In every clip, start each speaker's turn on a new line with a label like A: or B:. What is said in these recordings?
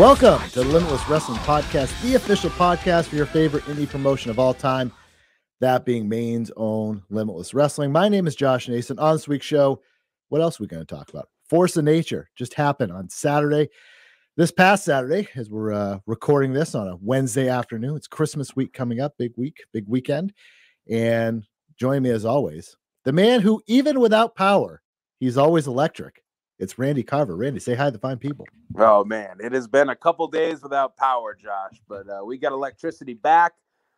A: Welcome to the Limitless Wrestling Podcast, the official podcast for your favorite indie promotion of all time, that being Maine's own Limitless Wrestling. My name is Josh Nason. On this week's show, what else are we going to talk about? Force of Nature just happened on Saturday. This past Saturday, as we're uh, recording this on a Wednesday afternoon, it's Christmas week coming up, big week, big weekend. And join me as always, the man who, even without power, he's always electric. It's Randy Carver. Randy, say hi to the fine people.
B: Oh man, it has been a couple days without power, Josh, but uh, we got electricity back.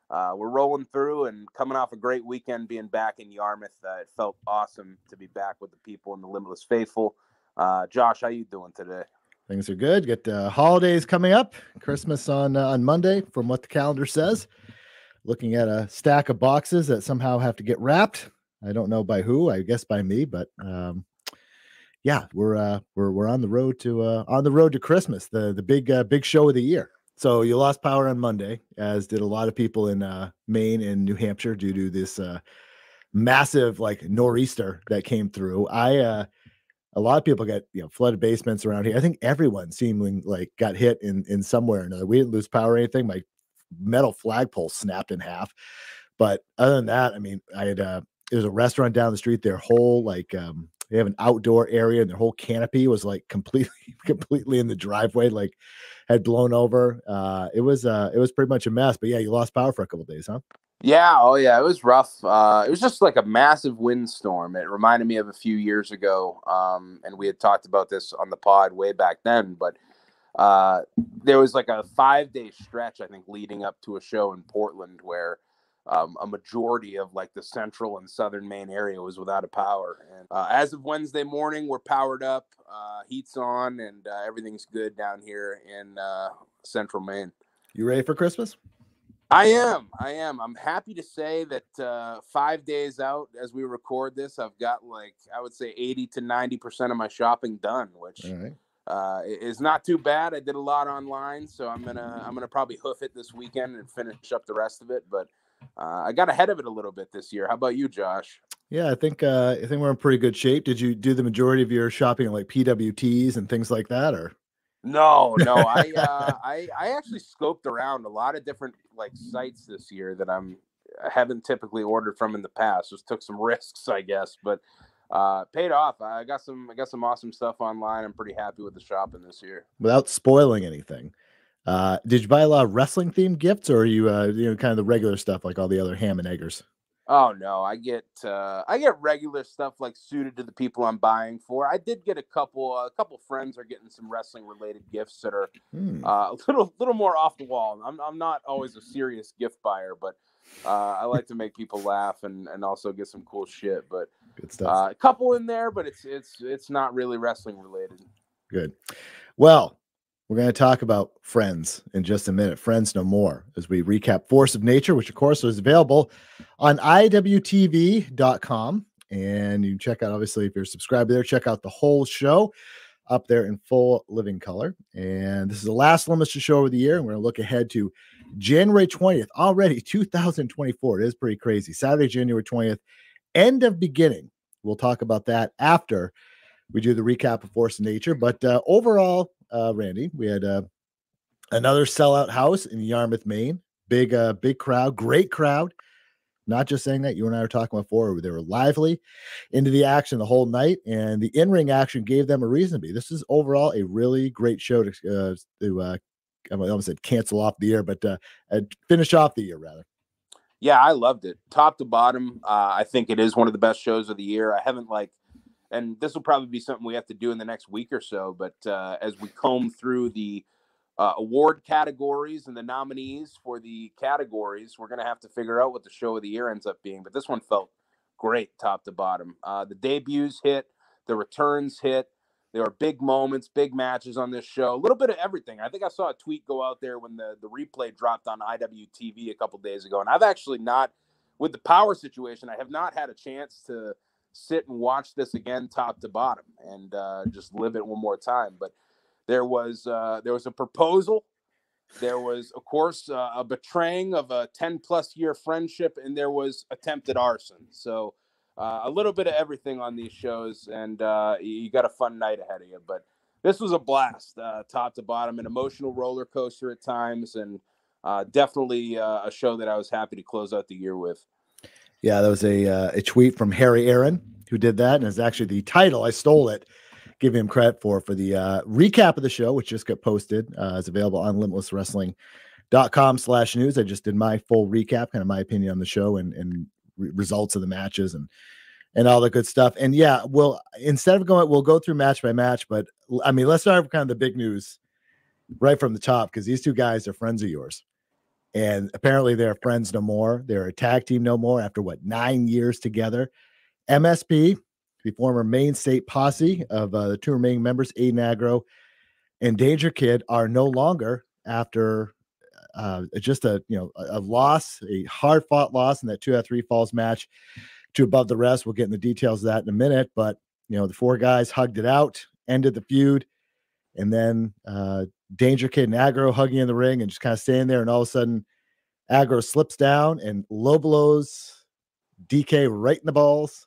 B: Uh, we're rolling through and coming off a great weekend being back in Yarmouth. Uh, it felt awesome to be back with the people and the Limitless faithful. Uh, Josh, how you doing today?
A: Things are good. Got uh, holidays coming up. Christmas on uh, on Monday, from what the calendar says. Looking at a stack of boxes that somehow have to get wrapped. I don't know by who. I guess by me, but um, yeah, we're uh, we're we're on the road to uh, on the road to Christmas, the the big uh, big show of the year. So you lost power on Monday, as did a lot of people in uh, Maine and New Hampshire due to this uh, massive like nor'easter that came through. I uh, a lot of people got you know flooded basements around here. I think everyone seemingly like got hit in in somewhere or another. We didn't lose power or anything. My metal flagpole snapped in half, but other than that, I mean, I had uh, there's a restaurant down the street. Their whole like um, they have an outdoor area, and their whole canopy was like completely completely in the driveway, like had blown over. Uh, it was uh, it was pretty much a mess. But yeah, you lost power for a couple days, huh?
B: Yeah, oh yeah, it was rough. Uh, it was just like a massive windstorm. It reminded me of a few years ago, um, and we had talked about this on the pod way back then. But uh, there was like a five day stretch, I think, leading up to a show in Portland where um, a majority of like the central and southern Maine area was without a power. And uh, as of Wednesday morning, we're powered up, uh, heat's on, and uh, everything's good down here in uh, central Maine.
A: You ready for Christmas?
B: I am. I am. I'm happy to say that uh, five days out as we record this, I've got like I would say 80 to 90 percent of my shopping done, which uh, is not too bad. I did a lot online, so I'm gonna I'm gonna probably hoof it this weekend and finish up the rest of it. But uh, I got ahead of it a little bit this year. How about you, Josh?
A: Yeah, I think uh, I think we're in pretty good shape. Did you do the majority of your shopping at like PWTs and things like that, or?
B: No, no. I uh, I I actually scoped around a lot of different like sites this year that I'm I haven't typically ordered from in the past. Just took some risks, I guess, but uh, paid off. I got some I got some awesome stuff online. I'm pretty happy with the shopping this year.
A: Without spoiling anything, uh, did you buy a lot of wrestling themed gifts, or are you uh, you know kind of the regular stuff like all the other ham and eggers?
B: Oh no, I get uh, I get regular stuff like suited to the people I'm buying for. I did get a couple uh, a couple friends are getting some wrestling related gifts that are
A: Hmm.
B: uh, a little little more off the wall. I'm I'm not always a serious gift buyer, but uh, I like to make people laugh and and also get some cool shit. But
A: Good stuff.
B: uh, a couple in there, but it's it's it's not really wrestling related.
A: Good. Well, we're going to talk about Friends in just a minute. Friends No More as we recap Force of Nature, which of course is available on IWTV.com. And you check out, obviously, if you're subscribed there, check out the whole show up there in full living color. And this is the last Limitless show of the year. And we're going to look ahead to January 20th, already 2024. It is pretty crazy. Saturday, January 20th, end of beginning. We'll talk about that after we do the recap of Force of Nature. But uh, overall, uh, Randy, we had uh, another sellout house in Yarmouth, Maine. Big, uh, big crowd, great crowd. Not just saying that you and I were talking before, they were lively into the action the whole night, and the in-ring action gave them a reason to be. This is overall a really great show to uh, to uh, I almost said cancel off the year, but uh, uh, finish off the year rather.
B: Yeah, I loved it, top to bottom. Uh, I think it is one of the best shows of the year. I haven't like, and this will probably be something we have to do in the next week or so. But uh, as we comb through the uh, award categories and the nominees for the categories, we're gonna have to figure out what the show of the year ends up being. But this one felt great, top to bottom. Uh, the debuts hit, the returns hit. There are big moments, big matches on this show. A little bit of everything. I think I saw a tweet go out there when the, the replay dropped on IWTV a couple days ago. And I've actually not, with the power situation, I have not had a chance to sit and watch this again top to bottom and uh, just live it one more time. But there was uh, there was a proposal. There was, of course, uh, a betraying of a 10 plus year friendship, and there was attempted arson. So uh, a little bit of everything on these shows, and uh, you got a fun night ahead of you. But this was a blast, uh, top to bottom, an emotional roller coaster at times, and uh, definitely a show that I was happy to close out the year with.
A: Yeah, that was a uh, a tweet from Harry Aaron who did that, and it's actually the title. I stole it. Give him credit for for the uh, recap of the show, which just got posted. Uh, is available on limitlesswrestling.com slash news. I just did my full recap, kind of my opinion on the show and and re- results of the matches and and all the good stuff. And yeah, we'll instead of going, we'll go through match by match. But I mean, let's start with kind of the big news right from the top because these two guys are friends of yours. And apparently they're friends no more. They're a tag team no more after what nine years together. MSP, the former Maine State Posse of uh, the two remaining members, Aiden Aggro and Danger Kid, are no longer after uh, just a you know a, a loss, a hard fought loss in that two out of three falls match to above the rest. We'll get in the details of that in a minute, but you know the four guys hugged it out, ended the feud, and then uh, Danger Kid and Aggro hugging in the ring and just kind of staying there, and all of a sudden, Aggro slips down and low blows DK right in the balls,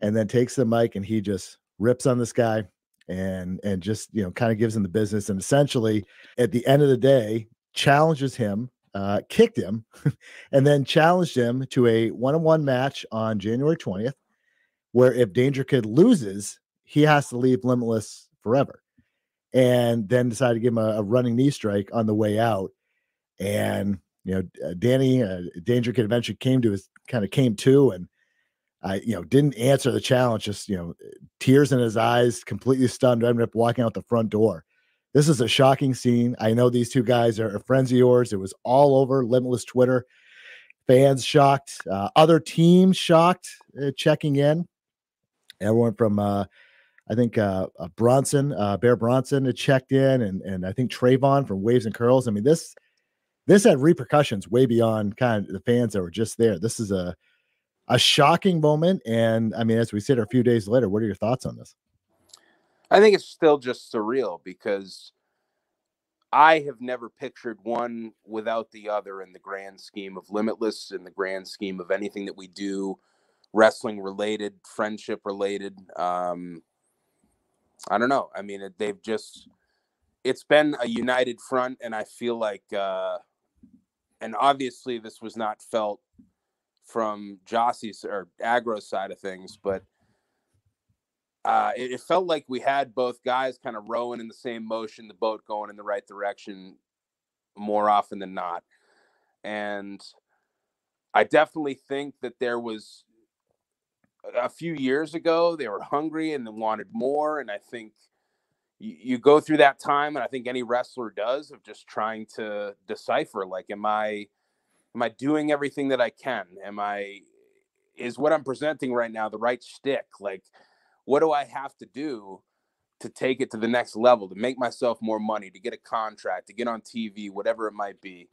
A: and then takes the mic and he just rips on this guy and and just you know kind of gives him the business and essentially at the end of the day challenges him uh, kicked him, and then challenged him to a one-on-one match on January 20th, where if Danger Kid loses, he has to leave Limitless forever. And then decided to give him a, a running knee strike on the way out. And you know, uh, Danny uh, Danger Kid eventually came to his kind of came to and I, you know, didn't answer the challenge, just, you know, tears in his eyes, completely stunned, I ended up walking out the front door. This is a shocking scene. I know these two guys are, friends of yours. It was all over Limitless Twitter. Fans shocked, uh, other teams shocked, uh, checking in. Everyone from, uh, I think uh, uh Bronson, uh, Bear Bronson had checked in, and and I think Trayvon from Waves and Curls. I mean this this had repercussions way beyond kind of the fans that were just there. This is a a shocking moment, and I mean, as we said a few days later, what are your thoughts on this?
B: I think it's still just surreal because I have never pictured one without the other in the grand scheme of Limitless, in the grand scheme of anything that we do, wrestling related, friendship related. Um, I don't know. I mean, they've just, it's been a united front, and I feel like, uh, and obviously this was not felt from Jossie's or Aggro's side of things, but uh, it, it, felt like we had both guys kind of rowing in the same motion, the boat going in the right direction more often than not. And I definitely think that there was a few years ago, they were hungry and they wanted more. And I think you, you go through that time, and I think any wrestler does of just trying to decipher like, am I. Am I doing everything that I can? Am I is what I'm presenting right now the right stick? Like, what do I have to do to take it to the next level, to make myself more money, to get a contract, to get on TV, whatever it might be.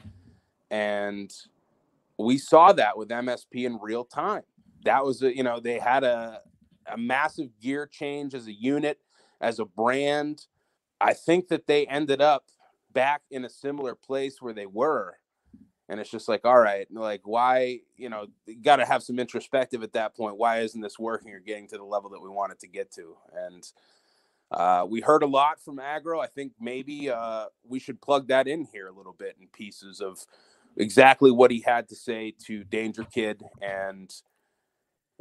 B: And we saw that with MSP in real time. That was a, you know, they had a a massive gear change as a unit, as a brand. I think that they ended up back in a similar place where they were. And it's just like all right like why you know you got to have some introspective at that point. Why isn't this working or getting to the level that we want it to get to? And uh, we heard a lot from Aggro. I think maybe uh, we should plug that in here a little bit in pieces of exactly what he had to say to danger kid and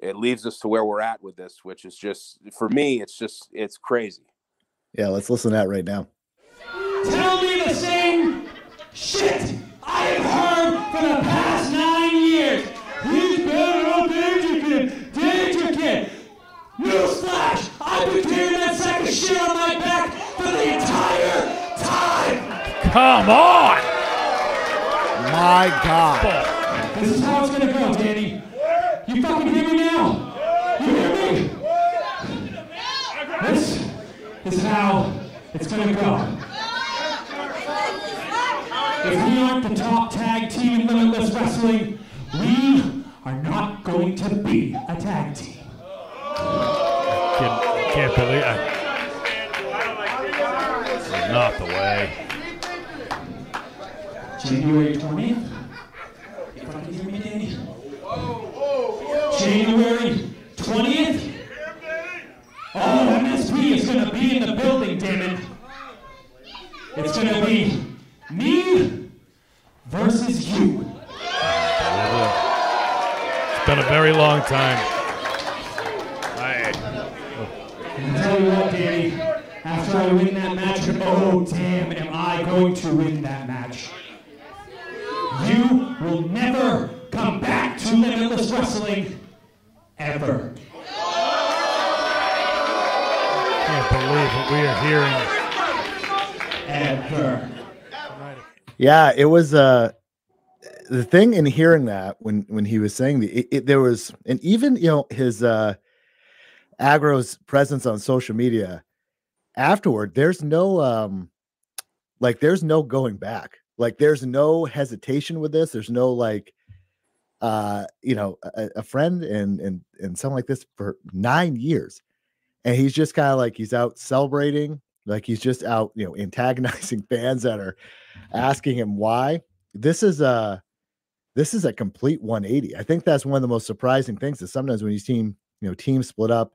B: it leads us to where we're at with this which is just for me it's just it's crazy
A: yeah let's listen to that right now
C: tell me the same shit I have heard for the past nine years. He's been an old danger kid, danger kid. Newsflash, I've been carrying that sack of shit on my back for the entire time.
D: Come on.
A: My God.
C: This is how it's gonna go, Danny. You fucking hear me now? You hear me? This is how it's gonna go. If we aren't the top tag team in Limitless Wrestling, we are not going to be a tag team.
D: Can't, can't believe it. Not the way.
C: January 20th. If I can hear me, Danny. January 20th. Oh, MSP is going to be in the building Damon. It's gonna be me versus you.
D: It's been a very long time. I,
C: And I tell you what, Danny, after I win that match, oh damn, am I going to win that match. You will never come back to Limitless Wrestling ever.
D: can't believe what we are hearing.
C: Ever.
A: Yeah, it was uh the thing in hearing that when when he was saying the it, it- there was and even you know his uh Aggro's presence on social media afterward there's no um like there's no going back like there's no hesitation with this there's no like uh you know a, a friend and and and something like this for nine years and he's just kind of like he's out celebrating like he's just out you know antagonizing fans that are asking him why. This is a this is a complete 180 i think that's one of the most surprising things is sometimes when you team you know teams split up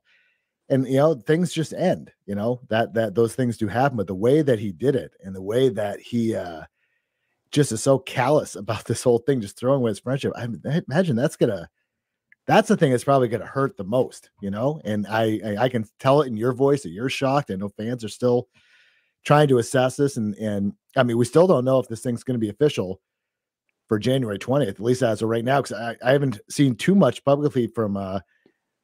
A: and you know things just end you know that that those things do happen but the way that he did it and the way that he uh just is so callous about this whole thing just throwing away his friendship i imagine that's gonna that's the thing that's probably gonna hurt the most you know? And I, I i can tell it in your voice that you're shocked. I know fans are still trying to assess this and and i mean we still don't know if this thing's to be official for january 20th at least as of right now because I, I haven't seen too much publicly from uh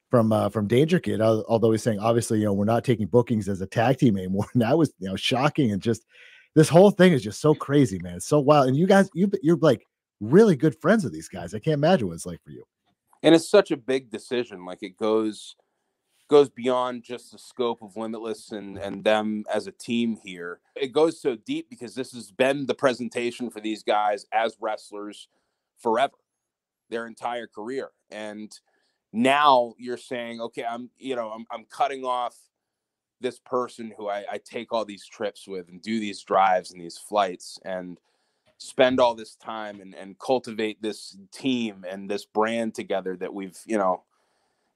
A: from uh from danger kid although he's saying obviously you know we're not taking bookings as a tag team anymore. And that was you know shocking and just this whole thing is just so crazy man. It's so wild and you guys you you're like really good friends with these guys. I can't imagine what it's like for you.
B: And it's such a big decision like it goes goes beyond just the scope of limitless and mm-hmm. and them as a team here. It goes so deep because this has been the presentation for these guys as wrestlers forever their entire career and now you're saying okay i'm you know i'm, I'm cutting off this person who I, I take all these trips with and do these drives and these flights and spend all this time and, and cultivate this team and this brand together that we've you know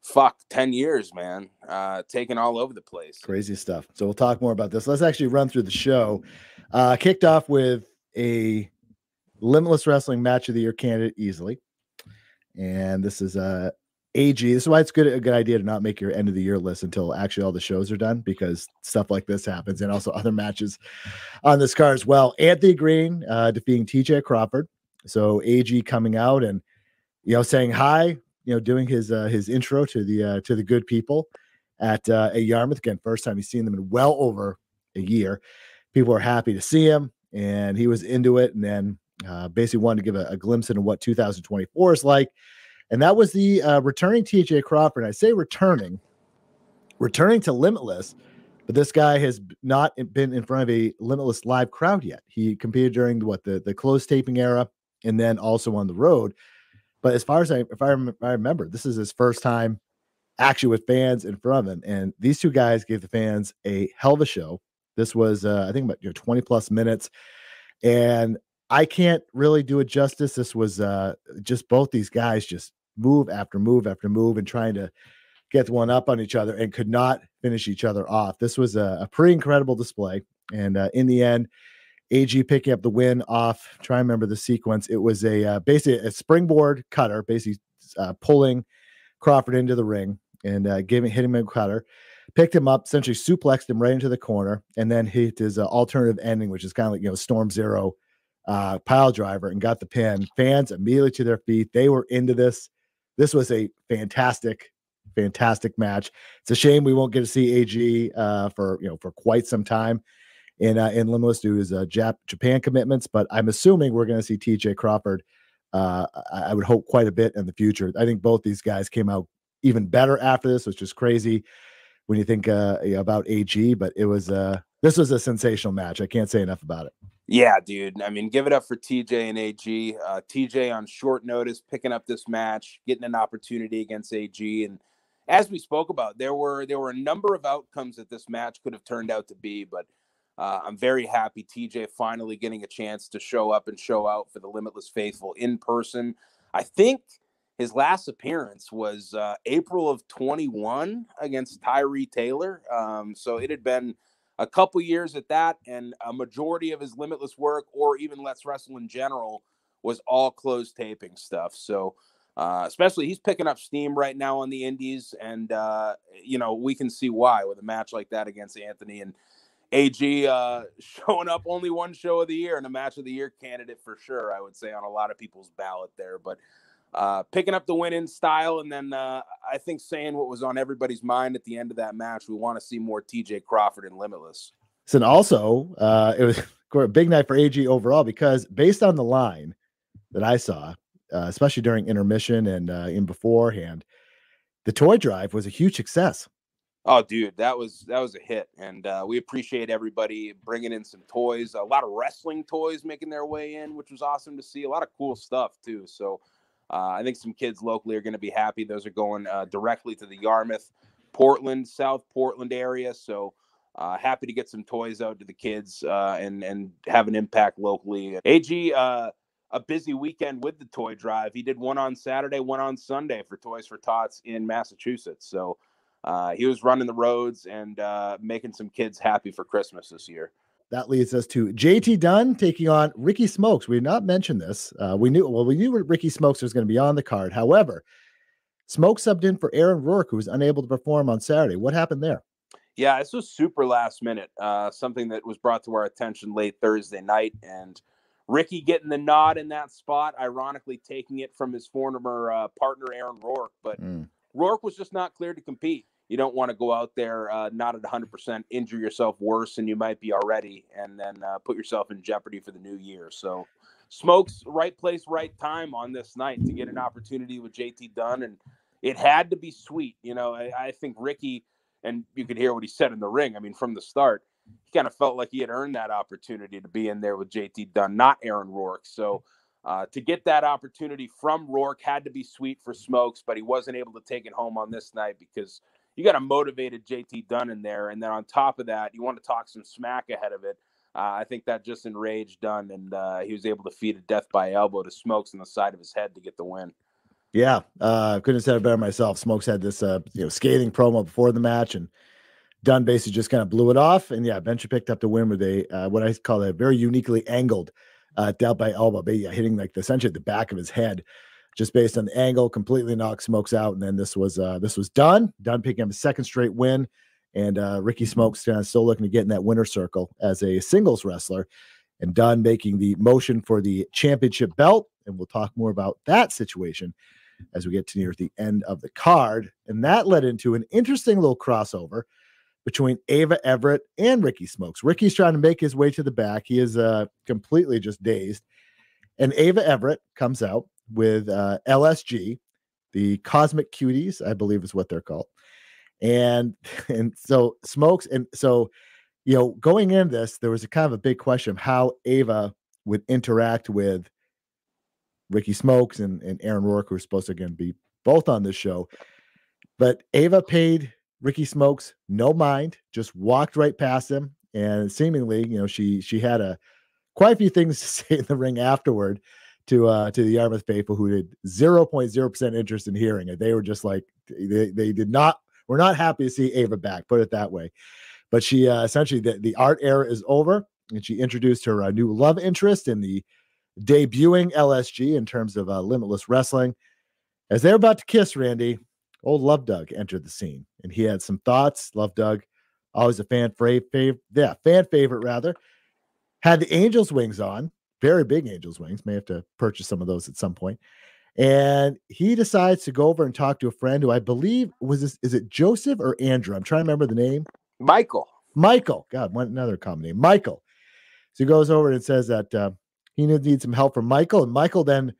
B: fuck 10 years man uh taken all over the place.
A: Crazy stuff. So we'll talk more about this. Let's actually run through the show. Uh kicked off with a limitless wrestling match of the year candidate easily. And this is uh AG. This is why it's good a good idea to not make your end of the year list until actually all the shows are done because stuff like this happens, and also other matches on this card as well. Anthony Greene uh, defeating TJ Crawford. So AG coming out and you know saying hi, you know doing his uh, his intro to the uh, to the good people at uh, a Yarmouth again. First time he's seen them in well over a year. People are happy to see him, and he was into it, and then uh, basically wanted to give a, a glimpse into what 2024 is like and that was the uh, returning TJ Crawford. I say returning, returning to Limitless, but this guy has not been in front of a Limitless live crowd yet. He competed during what the the closed taping era, and then also on the road. But as far as I, if I, if I remember, this is his first time actually with fans in front of him, and these two guys gave the fans a hell of a show. This was, uh, I think, about you know, 20 plus minutes, and I can't really do it justice. This was uh, just both these guys just move after move after move and trying to get one up on each other and could not finish each other off. This was a, a pretty incredible display. And uh, in the end, AG picking up the win off. Try and remember the sequence. It was a uh, basically a springboard cutter, basically uh, pulling Crawford into the ring and uh, giving hitting him a cutter. Picked him up, essentially suplexed him right into the corner, and then hit his uh, alternative ending, which is kind of like you know Storm Zero uh, pile driver, and got the pin. Fans immediately to their feet. They were into this. This was a fantastic, fantastic match. It's a shame we won't get to see AG uh, for you know for quite some time in uh, in Limitless due to his uh, Jap- Japan commitments. But I'm assuming we're going to see TJ Crawford. Uh, I, I would hope quite a bit in the future. I think both these guys came out even better after this, which is crazy when you think uh, about AG. But it was uh, this was a sensational match. I can't say enough about it.
B: Yeah, dude. I mean, give it up for TJ and AG. Uh, TJ on short notice picking up this match, getting an opportunity against AG, and as we spoke about, there were there were a number of outcomes that this match could have turned out to be, but uh, I'm very happy TJ finally getting a chance to show up and show out for the Limitless Faithful in person. I think his last appearance was uh, April of 21 against Tyree Taylor. Um, so it had been a couple years at that, and a majority of his Limitless work, or even Let's Wrestle in general, was all closed taping stuff. So, uh, especially he's picking up steam right now on the Indies, and uh, you know we can see why with a match like that against Anthony and AG uh, showing up only one show of the year and a match of the year candidate for sure. I would say on a lot of people's ballot there, but uh, picking up the win in style, and then uh, I think saying what was on everybody's mind at the end of that match. We want to see more TJ Crawford and Limitless.
A: So, and also, uh, it was a big night for AG overall because based on the line that I saw, uh, especially during intermission and uh, in beforehand, the toy drive was a huge success.
B: Oh, dude, that was that was a hit, and uh, we appreciate everybody bringing in some toys. A lot of wrestling toys making their way in, which was awesome to see. A lot of cool stuff too. So uh, I think some kids locally are going to be happy. Those are going uh, directly to the Yarmouth, Portland, South Portland area. So uh, happy to get some toys out to the kids uh, and and have an impact locally. Ag uh, a busy weekend with the toy drive. He did one on Saturday, one on Sunday for Toys for Tots in Massachusetts. So uh, he was running the roads and making some kids happy for Christmas this year
A: that leads us to JT Dunn taking on Ricky Smokes. We did not mention this. Uh, we knew well, we knew Ricky Smokes was going to be on the card. However, Smokes subbed in for Aaron Rourke, who was unable to perform on Saturday. What happened there?
B: Yeah, this was super last minute. Uh, something that was brought to our attention late Thursday night, and Ricky getting the nod in that spot, ironically taking it from his former uh, partner Aaron Rourke, but mm. Rourke was just not cleared to compete you don't want to go out there uh, not at 100%, injure yourself worse than you might be already, and then uh, put yourself in jeopardy for the new year. So, Smokes, right place, right time on this night to get an opportunity with JT Dunn. And it had to be sweet. You know, I, I think Ricky, and you could hear what he said in the ring. I mean, from the start, he kind of felt like he had earned that opportunity to be in there with JT Dunn, not Aaron Rourke. So, uh, to get that opportunity from Rourke had to be sweet for Smokes, but he wasn't able to take it home on this night because you got a motivated JT Dunn in there, and then on top of that, you want to talk some smack ahead of it. Uh, I think that just enraged Dunn, and uh, he was able to feed a death by elbow to Smokes in the side of his head to get the win.
A: Yeah, uh, couldn't have said it better myself. Smokes had this, uh, you know, scathing promo before the match, and Dunn basically just kind of blew it off. And yeah, Venture picked up the win with a uh, what I call a very uniquely angled uh, death by elbow, but yeah, hitting like the essentially the back of his head just based on the angle, completely knocked Smokes out. And then this was uh, this was done. Dunn picking up a second straight win. And uh, Ricky Smokes still looking to get in that winner circle as a singles wrestler. And Dunn making the motion for the championship belt. And we'll talk more about that situation as we get to near the end of the card. And that led into an interesting little crossover between Ava Everett and Ricky Smokes. Ricky's trying to make his way to the back. He is uh, completely just dazed. And Ava Everett comes out with uh, LSG, the Cosmic Cuties, I believe is what they're called. And and so smokes and so you know going in this there was a kind of a big question of how Ava would interact with Ricky Smokes and, and Aaron Rourke, who are supposed to again be both on this show. But Ava paid Ricky Smokes no mind, just walked right past him, and seemingly, you know, she she had a quite a few things to say in the ring afterward to uh to the Yarmouth faithful who did 0.0% interest in hearing it. They were just like they, they did not we're not happy to see Ava back, put it that way. But she uh, essentially the, the art era is over and she introduced her uh, new love interest in the debuting LSG in terms of uh, limitless wrestling. As they're about to kiss Randy, old Love Doug entered the scene and he had some thoughts. Love Doug, always a fan favorite, yeah, fan favorite rather. Had the Angels wings on, very big Angels wings. May have to purchase some of those at some point. And he decides to go over and talk to a friend who I believe was this, is it Joseph or Andrew? I'm trying to remember the name.
B: Michael.
A: Michael. God, one another common name. Michael. So he goes over and says that uh, he needs some help from Michael, and Michael then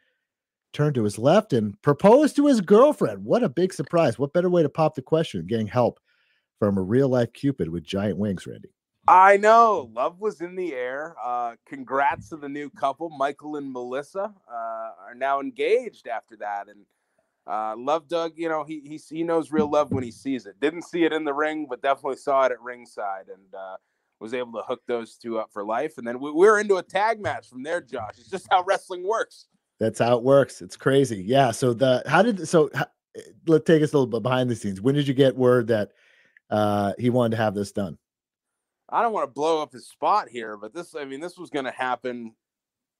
A: turned to his left and proposed to his girlfriend. What a big surprise! What better way to pop the question? Getting help from a real life Cupid with giant wings, Randy.
B: I know. Love was in the air. Uh, congrats to the new couple. Michael and Melissa uh, are now engaged after that. And uh, Love Doug, you know, he, he, he knows real love when he sees it. Didn't see it in the ring, but definitely saw it at ringside and uh, was able to hook those two up for life. And then we, we were into a tag match from there, Josh. It's just how wrestling works.
A: That's how it works. It's crazy. Yeah. So the how did so how, let's take us a little bit behind the scenes. When did you get word that uh, he wanted to have this done?
B: I don't want to blow up his spot here, but this, I mean, this was going to happen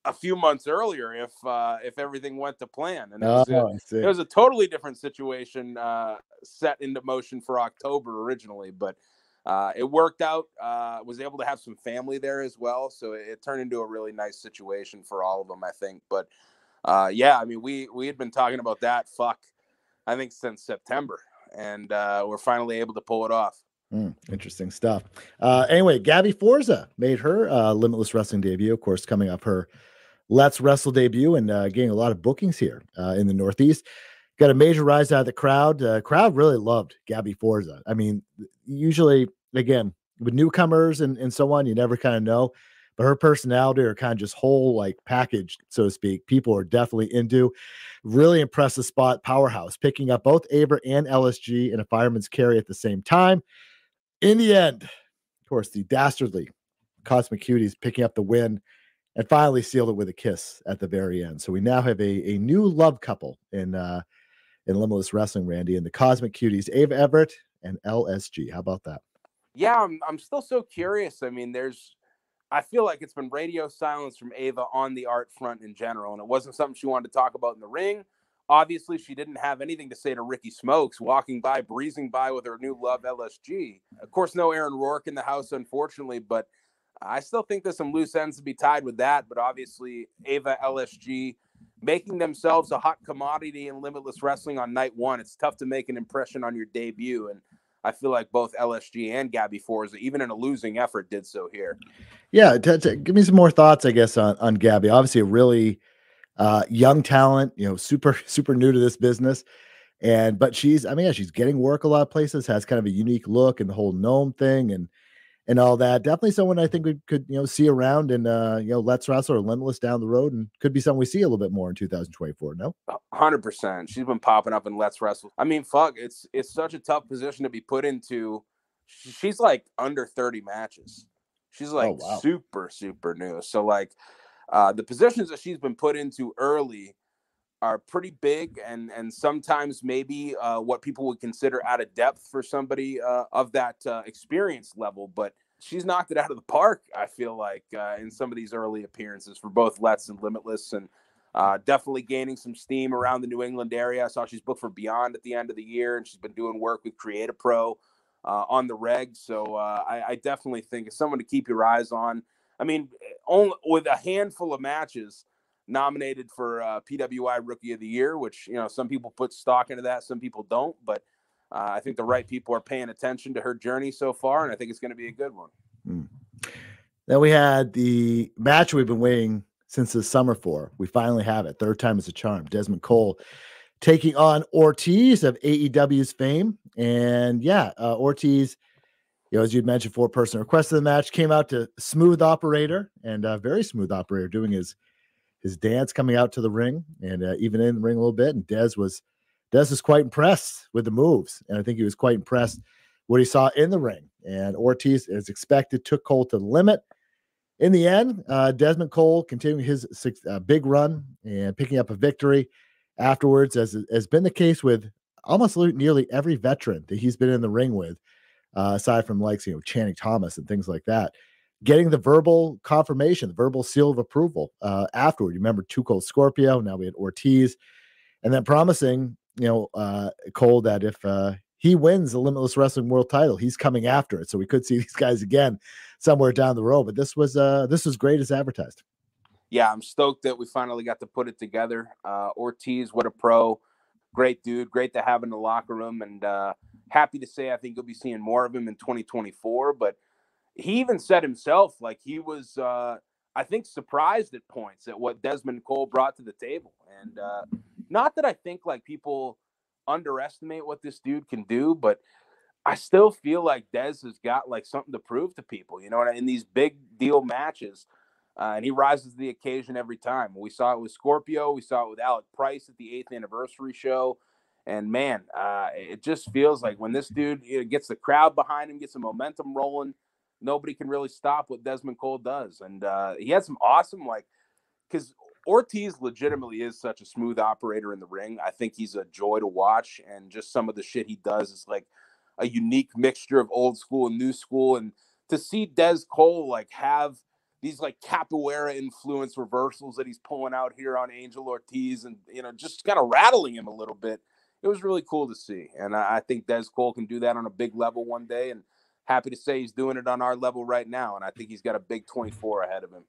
B: a few months earlier if uh, if everything went to plan, and it was,
A: Oh,
B: a, it was a totally different situation uh, set into motion for October originally, but uh, it worked out. Uh, was able to have some family there as well, so it, it turned into a really nice situation for all of them, I think. But uh, yeah, I mean, we we had been talking about that. Fuck, I think since September, and uh, we're finally able to pull it off.
A: Mm, interesting stuff. Uh, anyway, Gabby Forza made her uh, Limitless Wrestling debut, of course, coming up her Let's Wrestle debut and uh, getting a lot of bookings here uh, in the Northeast. Got a major rise out of the crowd. Uh, crowd really loved Gabby Forza. I mean, usually, again, with newcomers and, and so on, you never kind of know. But her personality, or kind of just whole like package, so to speak, people are definitely into. Really impressive spot, powerhouse, picking up both Ava and LSG in a fireman's carry at the same time. In the end, of course, the dastardly Cosmic Cuties picking up the win and finally sealed it with a kiss at the very end. So we now have a, a new love couple in uh in Limitless Wrestling, Randy, and the Cosmic Cuties, Ava Everett and LSG. How about that?
B: Yeah, I'm I'm still so curious. I mean, there's I feel like it's been radio silence from Ava on the art front in general, and it wasn't something she wanted to talk about in the ring. Obviously, she didn't have anything to say to Ricky Smokes walking by, breezing by with her new love LSG. Of course, no Aaron Rourke in the house, unfortunately, but I still think there's some loose ends to be tied with that. But obviously, Ava LSG making themselves a hot commodity in Limitless Wrestling on night one. It's tough to make an impression on your debut, and I feel like both LSG and Gabby Forza, even in a losing effort, did so here.
A: Yeah, t- t- give me some more thoughts, I guess, on on Gabby. Obviously, a really uh, young talent. You know, super super new to this business, and but she's, I mean, yeah, she's getting work a lot of places. Has kind of a unique look and the whole gnome thing, and and all that. Definitely someone I think we could you know see around and uh, you know Let's Wrestle or Limitless down the road, and could be someone we see a little bit more in 2024. No,
B: Hundred percent. She's been popping up in Let's Wrestle. I mean, fuck, it's it's such a tough position to be put into. She's like under thirty matches. She's like
A: wow.
B: super super new. So like, uh, the positions that she's been put into early are pretty big, and and sometimes maybe uh, what people would consider out of depth for somebody uh, of that uh, experience level, but. She's knocked it out of the park. I feel like uh, in some of these early appearances for both Let's and Limitless, and definitely gaining some steam around the New England area. I saw she's booked for Beyond at the end of the year, and she's been doing work with Create A Pro on the reg. So I, I definitely think it's someone to keep your eyes on. I mean, only with a handful of matches nominated for uh, PWI Rookie of the Year, which you know some people put stock into that, some people don't. But uh, I think the right people are paying attention to her journey so far, and I think it's going to be a good one.
A: Then we had the match we've been waiting since the summer for. We finally have it. Third time is a charm. Desmond Cole taking on Ortiz of AEW's fame. And yeah, uh, Ortiz, you know, as you'd mentioned, four person request of the match, came out to smooth operator and a very smooth operator doing his his dance coming out to the ring and uh, even in the ring a little bit. And Dez was Dez was quite impressed with the moves, and I think he was quite impressed what he saw in the ring. And Ortiz, as expected, took Cole to the limit. In the end, uh, Desmond Cole continuing his uh, big run and picking up a victory afterwards, as has been the case with almost nearly every veteran that he's been in the ring with, uh, aside from likes you know Channing Thomas and things like that. Getting the verbal confirmation, the verbal seal of approval uh, afterward. You remember Cold Scorpio. Now we had Ortiz, and then promising you know uh, Cole that if uh, he wins the Limitless Wrestling World Title, he's coming after it. So we could see these guys again somewhere down the road. But this was uh, this was great as advertised.
B: yeah, I'm stoked that we finally got to put it together. Uh, Ortiz, what a pro. Great dude. Great to have in the locker room. And uh, happy to say I think you'll be seeing more of him in 2024. But he even said himself, like he was, uh, I think, surprised at points at what Desmond Cole brought to the table. And uh, not that I think like people underestimate what this dude can do, but I still feel like Dez has got like something to prove to people, you know, in these big deal matches. Uh, and he rises to the occasion every time. We saw it with Scorpio. We saw it with Alec Price at the eighth anniversary show. And man, uh, it just feels like when this dude you know, gets the crowd behind him, gets the momentum rolling, nobody can really stop what Desmond Cole does. And uh, he had some awesome, like, because Ortiz legitimately is such a smooth operator in the ring. I think he's a joy to watch. And just some of the shit he does is like a unique mixture of old school and new school. And to see Des Cole like have these like capoeira influence reversals that he's pulling out here on Angel Ortiz and you know just kind of rattling him a little bit. It was really cool to see, and I, I think Des Cole can do that on a big level one day. And happy to say he's doing it on our level right now, and I think he's got a big 24 ahead of him.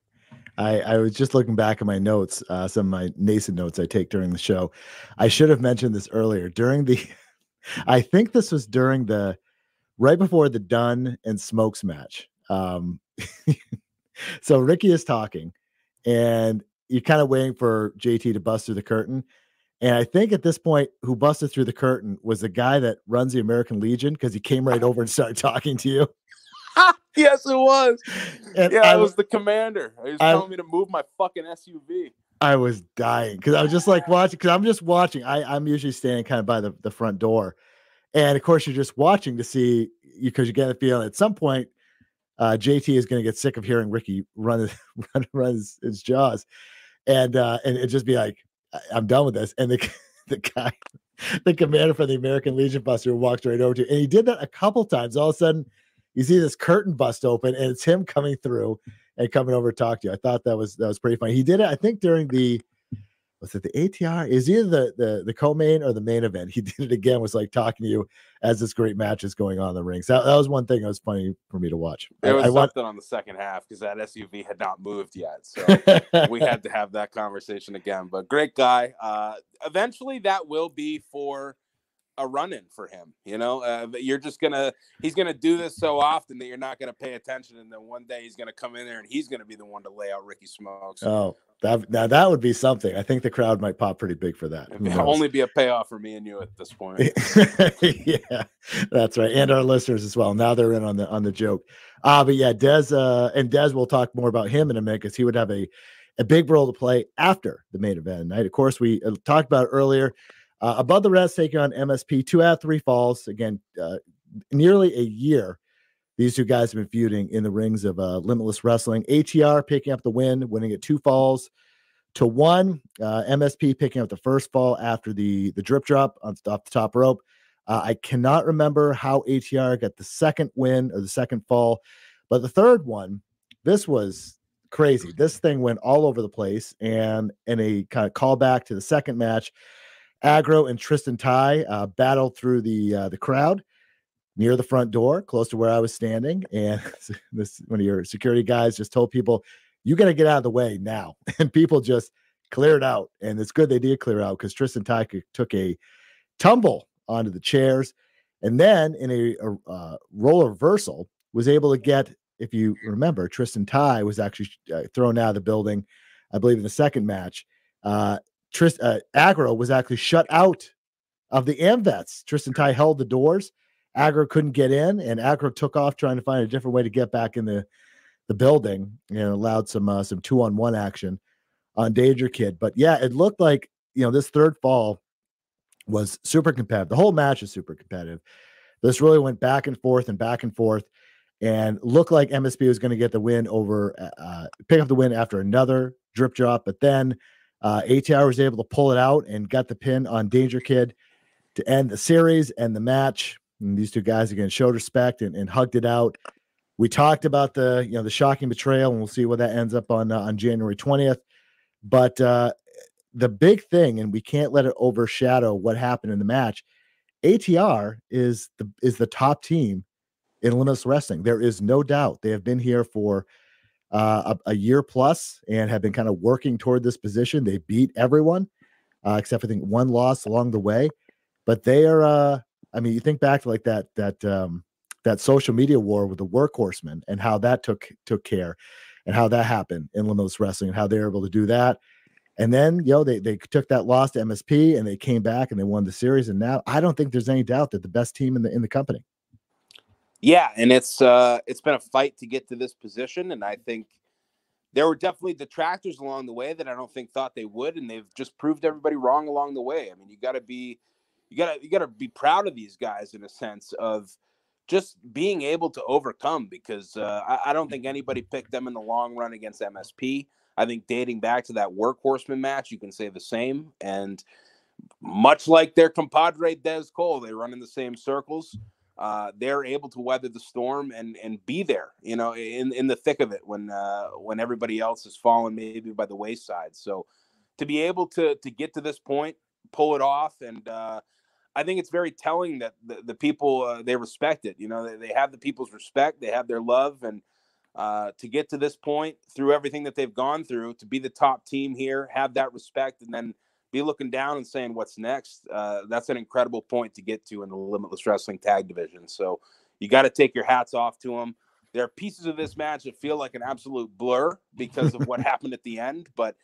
A: I, I was just looking back at my notes, uh, some of my nascent notes I take during the show. I should have mentioned this earlier. During the, I think this was during the, right before the Dunn and Smokes match. Um, so Ricky is talking, and you're kind of waiting for JT to bust through the curtain. And I think at this point, who busted through the curtain was the guy that runs the American Legion because he came right over and started talking to you.
B: yes, it was.
A: And
B: yeah,
A: I
B: I was the commander. He was
A: I-
B: telling me to move my fucking SUV.
A: I was dying because I was just like watching because I'm just watching. I, I'm usually standing kind of by the, the front door. And of course, you're just watching to see because you get a feeling at some point uh, JT is going to get sick of hearing Ricky run his, run, run his, his jaws, and uh, and it just be like, "I- I'm done with this. And the the guy, the commander for the American Legion Buster walks right over to you, and he did that a couple times. All of a sudden, you see this curtain bust open, and it's him coming through and coming over to talk to you. I thought that was that was pretty funny. He did it, I think, during the was it the ATR? Is either the the the co-main or the main event? He did it again. Was like talking to you as this great match is going on in the rings. That, that was one thing that was funny for me to watch. I,
B: There was
A: I want.
B: something on the second half because that SUV had not moved yet. So we had to have that conversation again. But great guy. Uh, eventually, that will be for a run-in for him. You know, uh, you're just gonna he's gonna do this so often that you're not gonna pay attention, and then one day he's gonna come in there and he's gonna be the one to lay out Ricky Smokes.
A: Oh, that now that would be something. I think the crowd might pop pretty big for that.
B: It'll only be a payoff for me and you at this point.
A: yeah, that's right, and our listeners as well. Now they're in on the on the joke. Uh but yeah, Des uh, and Des. We'll talk more about him in a minute because he would have a a big role to play after the main event tonight. Of course, we uh, talked about earlier. Uh, above the rest, taking on MSP, two out of three falls. Again, uh, nearly a year. These two guys have been feuding in the rings of uh, Limitless Wrestling. ATR picking up the win, winning at two falls to one. Uh, MSP picking up the first fall after the the drip drop on, off the top rope. Uh, I cannot remember how ATR got the second win or the second fall, but the third one, this was crazy. This thing went all over the place, and in a kind of callback to the second match, Aggro and Tristan Thai uh, battled through the uh, the crowd near the front door, close to where I was standing, and this one of your security guys just told people, "You got to get out of the way now," and people just cleared out, and it's good they did clear out because Tristan Thai took a tumble onto the chairs, and then in a, a uh, role reversal was able to get. If you remember, Tristan Thai was actually uh, thrown out of the building, I believe, in the second match. Uh, Trist uh, Aggro was actually shut out of the Amvets. Tristan Thai held the doors. Aggro couldn't get in, and Aggro took off trying to find a different way to get back in the the building and allowed some uh, some two on one action on Danger Kid. But yeah, it looked like you know this third fall was super competitive. The whole match is super competitive. This really went back and forth and back and forth, and looked like MSP was going to get the win over, uh, uh, pick up the win after another drip drop. But then uh, ATR was able to pull it out and got the pin on Danger Kid to end the series and the match. And these two guys again showed respect and, and hugged it out. We talked about the you know the shocking betrayal, and we'll see what that ends up on uh, on January twentieth. But uh, the big thing, and we can't let it overshadow what happened in the match. ATR is the is the top team in Limitless Wrestling. There is no doubt they have been here for uh, a, a year plus and have been kind of working toward this position. They beat everyone uh, except I think one loss along the way, but they are. Uh, I mean, you think back to like that that um, that social media war with the workhorsemen and how that took took care, and how that happened in Limitless Wrestling and how they were able to do that. And then, you know, they they took that loss to MSP and they came back and they won the series. And now I don't think there's any doubt that the best team in the in the company.
B: Yeah, and it's uh it's been a fight to get to this position, and I think there were definitely detractors along the way that I don't think thought they would, and they've just proved everybody wrong along the way. I mean, you got to be, you got to you got to be proud of these guys in a sense of just being able to overcome because uh, I, I don't think anybody picked them in the long run against MSP. I think dating back to that workhorseman match, you can say the same. And much like their compadre Des Cole, they run in the same circles. Uh, they're able to weather the storm and and be there, you know, in in the thick of it when uh, when everybody else has fallen maybe by the wayside. So to be able to to get to this point, pull it off, and uh, I think it's very telling that the, the people uh, they respect it. You know, they, they have the people's respect, they have their love, and uh, to get to this point through everything that they've gone through, to be the top team here, have that respect, and then be looking down and saying what's next. Uh, that's an incredible point to get to in the Limitless Wrestling Tag Division. So you got to take your hats off to them. There are pieces of this match that feel like an absolute blur because of what happened at the end, but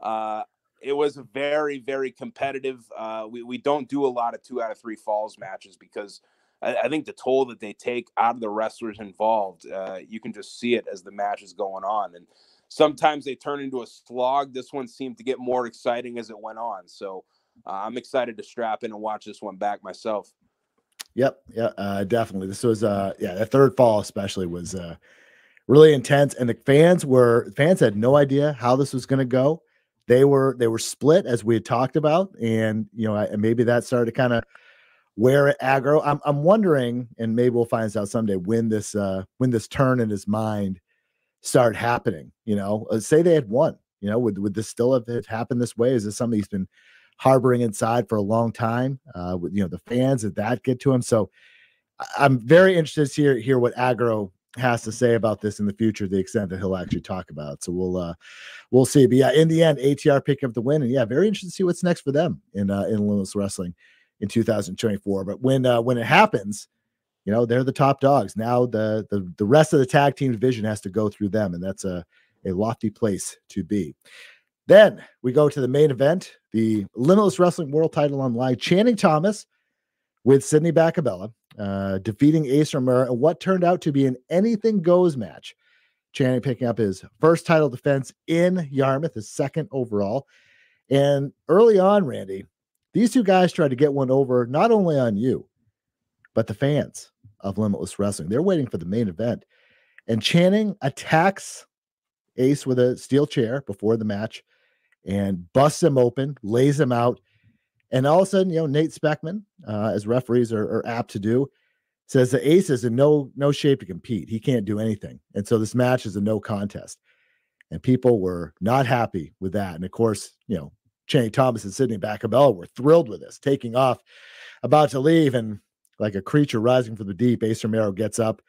B: uh, it was very, very competitive. Uh, we, we don't do a lot of two out of three falls matches because I, I think the toll that they take out of the wrestlers involved, uh, you can just see it as the match is going on. And sometimes they turn into a slog. This one seemed to get more exciting as it went on. So uh, I'm excited to strap in and watch this one back myself.
A: Yep, yeah, uh, definitely. This was uh, yeah, the third fall especially was uh, really intense, and the fans were fans had no idea how this was going to go. They were they were split as we had talked about, and you know, maybe that started to kind of wear aggro. I'm I'm wondering, and maybe we'll find this out someday when this uh when this turn in his mind start happening. You know, uh, say they had won. You know, would would this still have happened this way? Is this something he's been harboring inside for a long time? Uh, with you know the fans, did that get to him? So I'm very interested to hear hear what aggro has to say about this in the future, the extent that he'll actually talk about. It. So we'll uh we'll see. But yeah, in the end, ATR pick up the win, and yeah, very interested to see what's next for them in uh in Limitless Wrestling in 2024. But when uh when it happens, you know they're the top dogs. Now the the the rest of the tag team division has to go through them and that's a a lofty place to be. Then we go to the main event the limitless wrestling world title on online channing thomas with sydney Bakabella, uh, defeating ace romero and what turned out to be an anything goes match. Channing picking up his first title defense in yarmouth his second overall. And early on randy these two guys tried to get one over not only on you but the fans of Limitless Wrestling. They're waiting for the main event. And Channing attacks Ace with a steel chair before the match and busts him open, lays him out. And all of a sudden, you know, Nate Speckman, uh, as referees are, are, apt to do, says that Ace is in no no shape to compete. He can't do anything. And so this match is a no contest. And people were not happy with that. And of course, you know, Channing Thomas and Sidney Bakabella were thrilled with this, taking off, about to leave. And like a creature rising from the deep, Ace Romero gets up,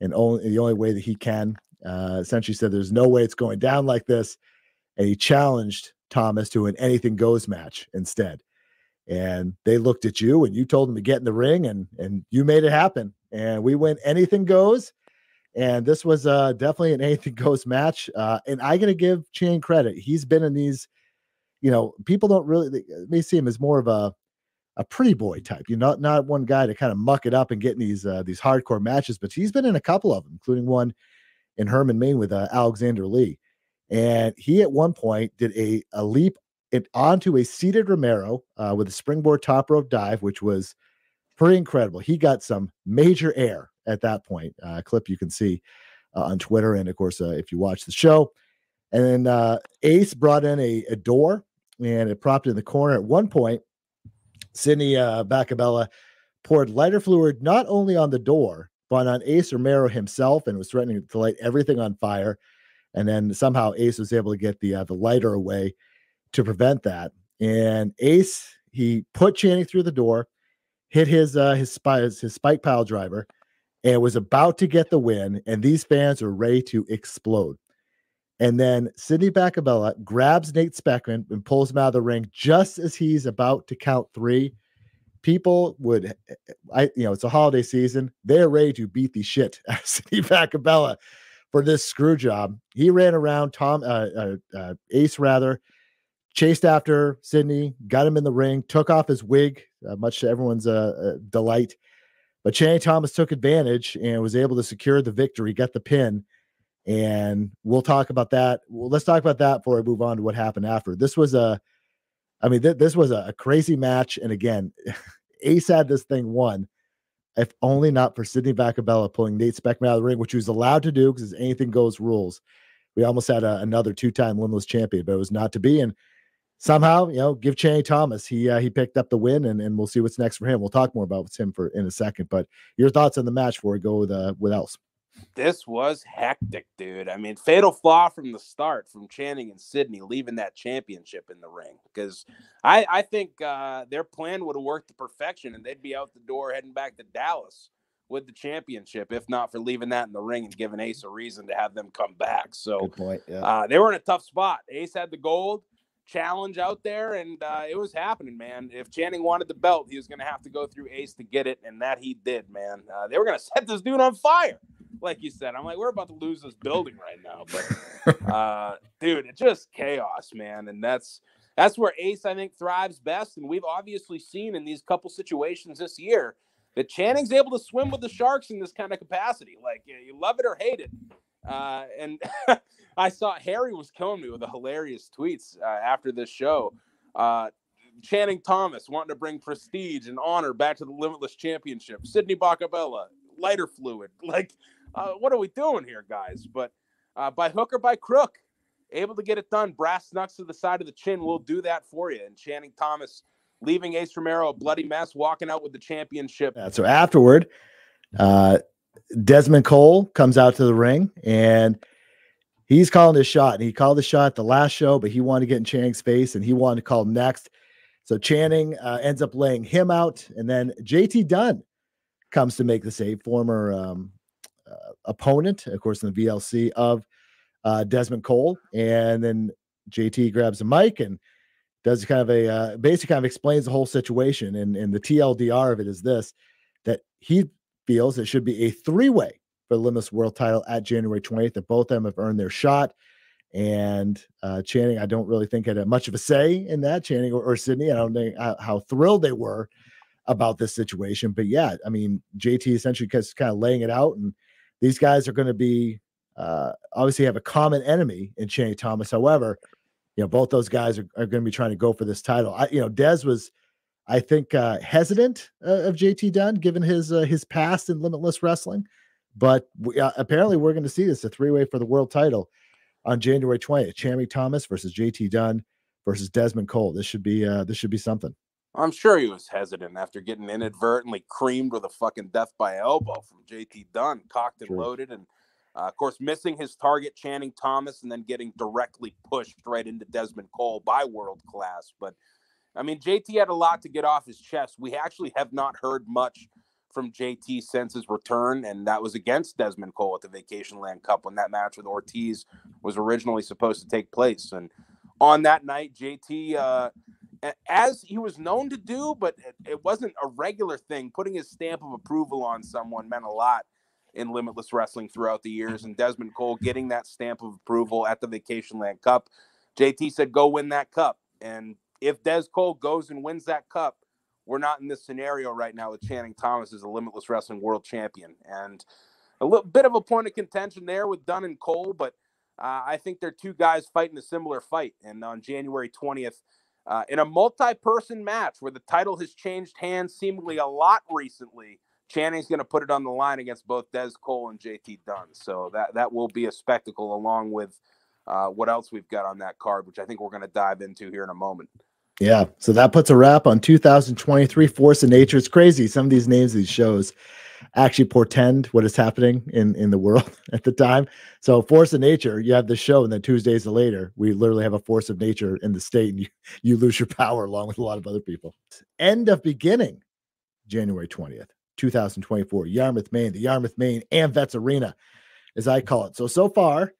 A: and only the only way that he can uh, essentially said, "There's no way it's going down like this," and he challenged Thomas to an anything goes match instead. And they looked at you, and you told them to get in the ring, and and you made it happen. And we went anything goes. And this was uh, definitely an anything goes match. Uh, and I got to give Chan credit. He's been in these, you know, people don't really they may see him as more of a a pretty boy type. You're not not one guy to kind of muck it up and get in these uh, these hardcore matches, but he's been in a couple of them, including one in Hermon, Maine with uh, Alexander Lee. And he at one point did a, a leap it onto a seated Romero uh, with a springboard top rope dive, which was pretty incredible. He got some major air at that point. Uh, clip you can see uh, on Twitter, and of course, uh, if you watch the show. And then uh, Ace brought in a, a door and it propped in the corner. At one point, Sidney uh, Bakabella poured lighter fluid not only on the door, but on Ace Romero himself and was threatening to light everything on fire. And then somehow Ace was able to get the uh, the lighter away to prevent that. And Ace he put Channing through the door, hit his uh, his his, his spike pile driver, and was about to get the win. And these fans are ready to explode. And then Sidney Bakabella grabs Nate Speckman and pulls him out of the ring just as he's about to count three. People would, eh, eh, I you know, it's a holiday season. They're ready to beat the shit out of Sidney Bakabella for this screw job. He ran around Tom uh, uh, uh, Ace rather, chased after Sidney, got him in the ring, took off his wig, uh, much to everyone's uh, uh, delight. But Channing Thomas took advantage and was able to secure the victory, get the pin and we'll talk about that. Well, let's talk about that before I move on to what happened after. This was a, I mean, th- this was a, crazy match, and again, Ace had this thing won, if only not for Sidney Bakabella pulling Nate Speckman out of the ring, which he was allowed to do because anything goes rules. We almost had a, another two-time limitless champion, but it was not to be. And somehow, you know, give Channing Thomas. He uh, he picked up the win, and, and we'll see what's next for him. We'll talk more about him for in a second. But your thoughts on the match before we go with uh, with else?
B: This was hectic, dude. I mean, fatal flaw from the start from Channing and Sidney leaving that championship in the ring because I I think uh, their plan would have worked to perfection, and they'd be out the door heading back to Dallas with the championship, if not for leaving that in the ring and giving Ace a reason to have them come back. So
A: point. Yeah.
B: uh, they were in a tough spot. Ace had the gold challenge out there, and uh, it was happening, man. If Channing wanted the belt, he was going to have to go through Ace to get it, and that he did, man. Uh, they were going to set this dude on fire, like you said. I'm like, we're about to lose this building right now, but uh, dude, it's just chaos, man, and that's that's where Ace I think thrives best, and we've obviously seen in these couple situations this year that Channing's able to swim with the sharks in this kind of capacity. Like you, you love it or hate it. Uh, and I saw Harry was killing me with the hilarious tweets uh, after this show. Uh, Channing Thomas wanting to bring prestige and honor back to the Limitless Championship. Sidney Bakabella, lighter fluid. Like, uh, what are we doing here, guys? But uh, by hook or by crook, able to get it done. Brass knucks to the side of the chin will do that for you. And Channing Thomas leaving Ace Romero a bloody mess, walking out with the championship.
A: Yeah, so afterward, uh, Desmond Cole comes out to the ring and he's calling his shot. And he called the shot the last show, but he wanted to get in Channing's face and he wanted to call next. So Channing uh, ends up laying him out. And then JT Dunn comes to make the save, former um, opponent, of course, in the VLC of uh, Desmond Cole. And then JT grabs a mic and does kind of a uh, basically kind of explains the whole situation. And, and the TLDR of it is this that he feels it should be a three way for the Limitless World title at January 20th, that both of them have earned their shot. And uh, Channing, I don't really think had much of a say in that. Channing or, or Sidney, I don't think how, how, thrilled they were about this situation. But yeah, I mean, JT essentially just kind of laying it out, and these guys are going to be uh, obviously have a common enemy in Channing Thomas. However, you know, both those guys are, are going to be trying to go for this title. I, you know, Dez was, I think, uh, hesitant uh, of JT Dunn given his uh, his past in Limitless Wrestling, but we, uh, apparently we're going to see this a three way for the world title on January 20th. Channing Thomas versus JT Dunn versus Desmond Cole. This should be uh, this should be something.
B: I'm sure he was hesitant after getting inadvertently creamed with a fucking death by elbow from JT Dunn, cocked and loaded, and uh, of course missing his target Channing Thomas, and then getting directly pushed right into Desmond Cole by World Class. But I mean, JT had a lot to get off his chest. We actually have not heard much from JT since his return, and that was against Desmond Cole at the Vacation Land Cup when that match with Ortiz was originally supposed to take place. And on that night, JT, uh, as he was known to do, but it, wasn't a regular thing, putting his stamp of approval on someone meant a lot in Limitless Wrestling throughout the years. And Desmond Cole getting that stamp of approval at the Vacation Land Cup. JT said, go win that cup. And if Des Cole goes and wins that cup, we're not in this scenario right now with Channing Thomas as a Limitless Wrestling World Champion. And a little bit of a point of contention there with Dunn and Cole, but uh, I think they're two guys fighting a similar fight. And on January 20th, uh, in a multi person match where the title has changed hands seemingly a lot recently, Channing's going to put it on the line against both Des Cole and JT Dunn. So that, that will be a spectacle along with uh, what else we've got on that card, which I think we're going to dive into here in a moment.
A: Yeah. So that puts a wrap on 2023 Force of Nature. It's crazy. Some of these names, these shows actually portend what is happening in, in the world at the time. So Force of Nature, you have the show, and then Tuesdays later, we literally have a force of nature in the state, and you, you lose your power along with a lot of other people. End of beginning, January 20th, 2024, Yarmouth, Maine, the Yarmouth, Maine Amvets Arena, as I call it. So, so far,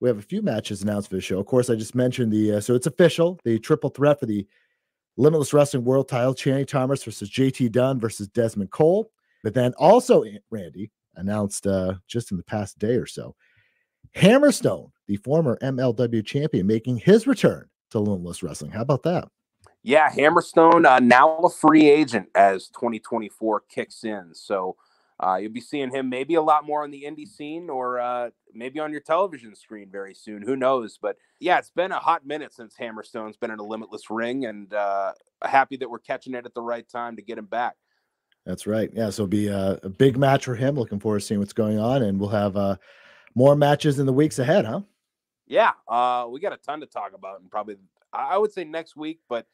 A: we have a few matches announced for the show. Of course, I just mentioned the, uh, so it's official, the triple threat for the Limitless Wrestling World title, Channing Thomas versus JT Dunn versus Desmond Cole. But then also, Randy announced uh, just in the past day or so, Hammerstone, the former MLW champion, making his return to Limitless Wrestling. How about that?
B: Yeah, Hammerstone uh, now a free agent as 2024 kicks in. So uh, you'll be seeing him maybe a lot more on the indie scene or uh, maybe on your television screen very soon. Who knows? But yeah, it's been a hot minute since Hammerstone's been in a limitless ring, and uh, happy that we're catching it at the right time to get him back.
A: That's right. Yeah, so it'll be a, a big match for him. Looking forward to seeing what's going on, and we'll have uh, more matches in the weeks ahead, huh?
B: Yeah, uh, we got a ton to talk about, and probably I would say next week, but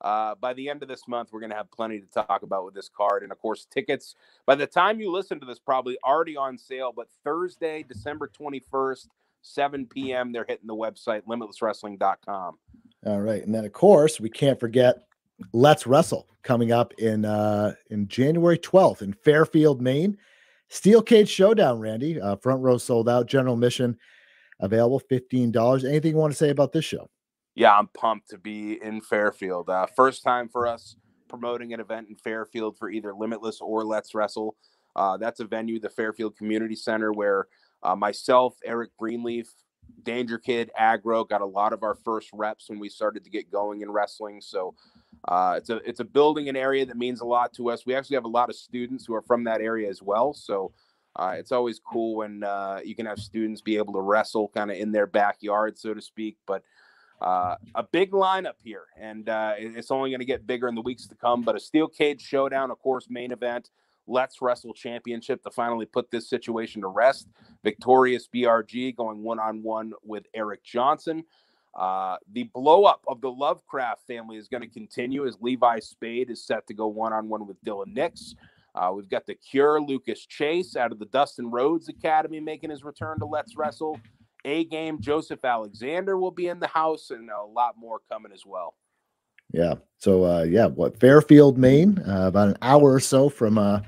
B: uh, by the end of this month, we're going to have plenty to talk about with this card. And of course, tickets, by the time you listen to this, probably already on sale. But Thursday, December 21st, 7 p.m., they're hitting the website, limitlesswrestling.com.
A: All right. And then, of course, we can't forget Let's Wrestle coming up in uh, in January 12th in Fairfield, Maine. Steel Cage Showdown, Randy. Uh, front row sold out. General mission available, $15. Anything you want to say about this show?
B: yeah, I'm pumped to be in Fairfield. Uh, first time for us promoting an event in Fairfield for either Limitless or Let's Wrestle. Uh, that's a venue, the Fairfield Community Center, where uh, myself, Eric Greenleaf, Danger Kid, Aggro got a lot of our first reps when we started to get going in wrestling. So uh, it's a it's a building an area that means a lot to us. We actually have a lot of students who are from that area as well. So uh, it's always cool when uh, you can have students be able to wrestle kind of in their backyard, so to speak. But uh, a big lineup here, and uh, it's only going to get bigger in the weeks to come. But a steel cage showdown, of course, main event. Let's Wrestle Championship to finally put this situation to rest. Victorious BRG going one on one with Eric Johnson. Uh, the blow up of the Lovecraft family is going to continue as Levi Spade is set to go one on one with Dylan Nix. Uh, we've got the Cure Lucas Chase out of the Dustin Rhodes Academy making his return to Let's Wrestle. A game, Joseph Alexander will be in the house, and a lot more coming as well.
A: Yeah. So uh, yeah, what Fairfield, Maine, uh, about an hour or so from uh,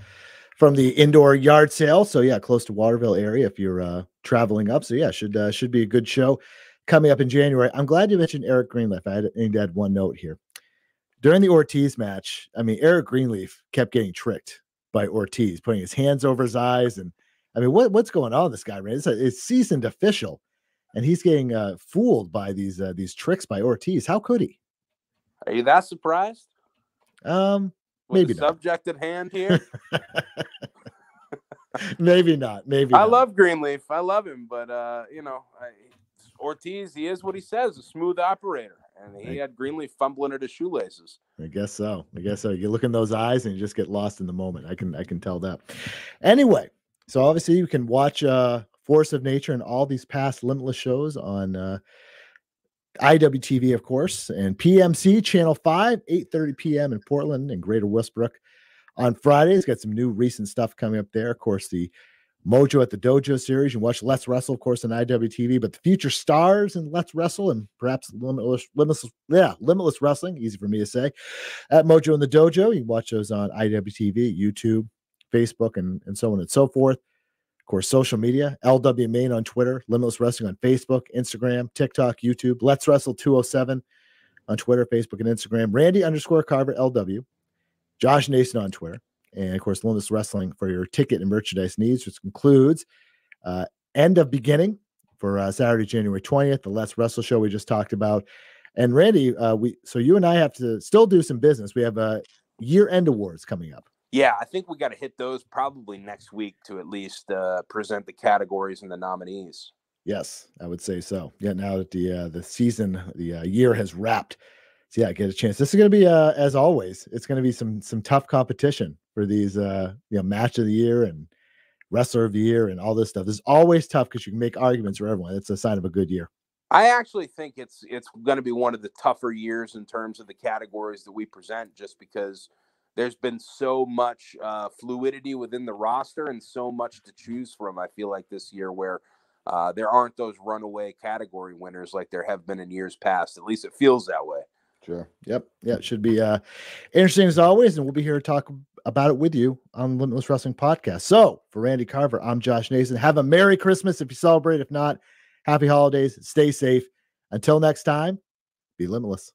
A: from the indoor yard sale. So yeah, close to Waterville area if you're uh, traveling up. So yeah, should should be a good show coming up in January. I'm glad you mentioned Eric Greenleaf. I had, need to add one note here. During the Ortiz match, I mean Eric Greenleaf kept getting tricked by Ortiz, putting his hands over his eyes and I mean, what what's going on with this guy, man? It's a it's seasoned official, and he's getting uh, fooled by these uh, these tricks by Ortiz. How could he?
B: Are you that surprised?
A: Um,
B: With
A: maybe not.
B: subject at hand here.
A: maybe not. Maybe
B: I
A: not.
B: love Greenleaf. I love him, but uh, you know, I, Ortiz, he is what he says, a smooth operator, and he
A: Right.
B: had Greenleaf fumbling at his shoelaces.
A: I guess so. I guess so. You look in those eyes and you just get lost in the moment. I can I can tell that. Anyway, so obviously you can watch uh Force of Nature and all these past Limitless shows on uh IWTV, of course, and PMC Channel 5, 8:30 p.m. in Portland and Greater Westbrook. On Fridays, got some new recent stuff coming up there. Of course, the Mojo at the Dojo series. You can watch Let's Wrestle, of course, on IWTV, but the future stars in Let's Wrestle and perhaps Limitless, Limitless, yeah, Limitless Wrestling, easy for me to say, at Mojo in the Dojo. You can watch those on IWTV, YouTube, Facebook, and, and so on and so forth. Of course, social media, LW Maine on Twitter, Limitless Wrestling on Facebook, Instagram, TikTok, YouTube, Let's Wrestle 207 on Twitter, Facebook, and Instagram, Randy underscore Carver LW, Josh Nason on Twitter, and of course, Limitless Wrestling for your ticket and merchandise needs, which concludes uh, End of Beginning for uh, Saturday, January 20th, the Let's Wrestle show we just talked about. And Randy, uh, we so you and I have to still do some business. We have a year end awards coming up.
B: Yeah, I think we got to hit those probably next week to at least uh, present the categories and the nominees.
A: Yes, I would say so. Yeah, now that the uh, the season, the uh, year has wrapped, so yeah, get a chance. This is going to be, uh, as always, it's going to be some some tough competition for these, uh, you know, match of the year and wrestler of the year and all this stuff. Is always tough because you can make arguments for everyone. It's a sign of a good year.
B: I actually think it's it's going to be one of the tougher years in terms of the categories that we present, just because there's been so much uh, fluidity within the roster and so much to choose from. I feel like this year where uh, there aren't those runaway category winners like there have been in years past. At least it feels that way.
A: Sure. Yep. Yeah. It should be uh, interesting as always. And we'll be here to talk about it with you on Limitless Wrestling Podcast. So for Randy Carver, I'm Josh Nason. Have a Merry Christmas if you celebrate. If not, happy holidays. Stay safe. Until next time, be limitless.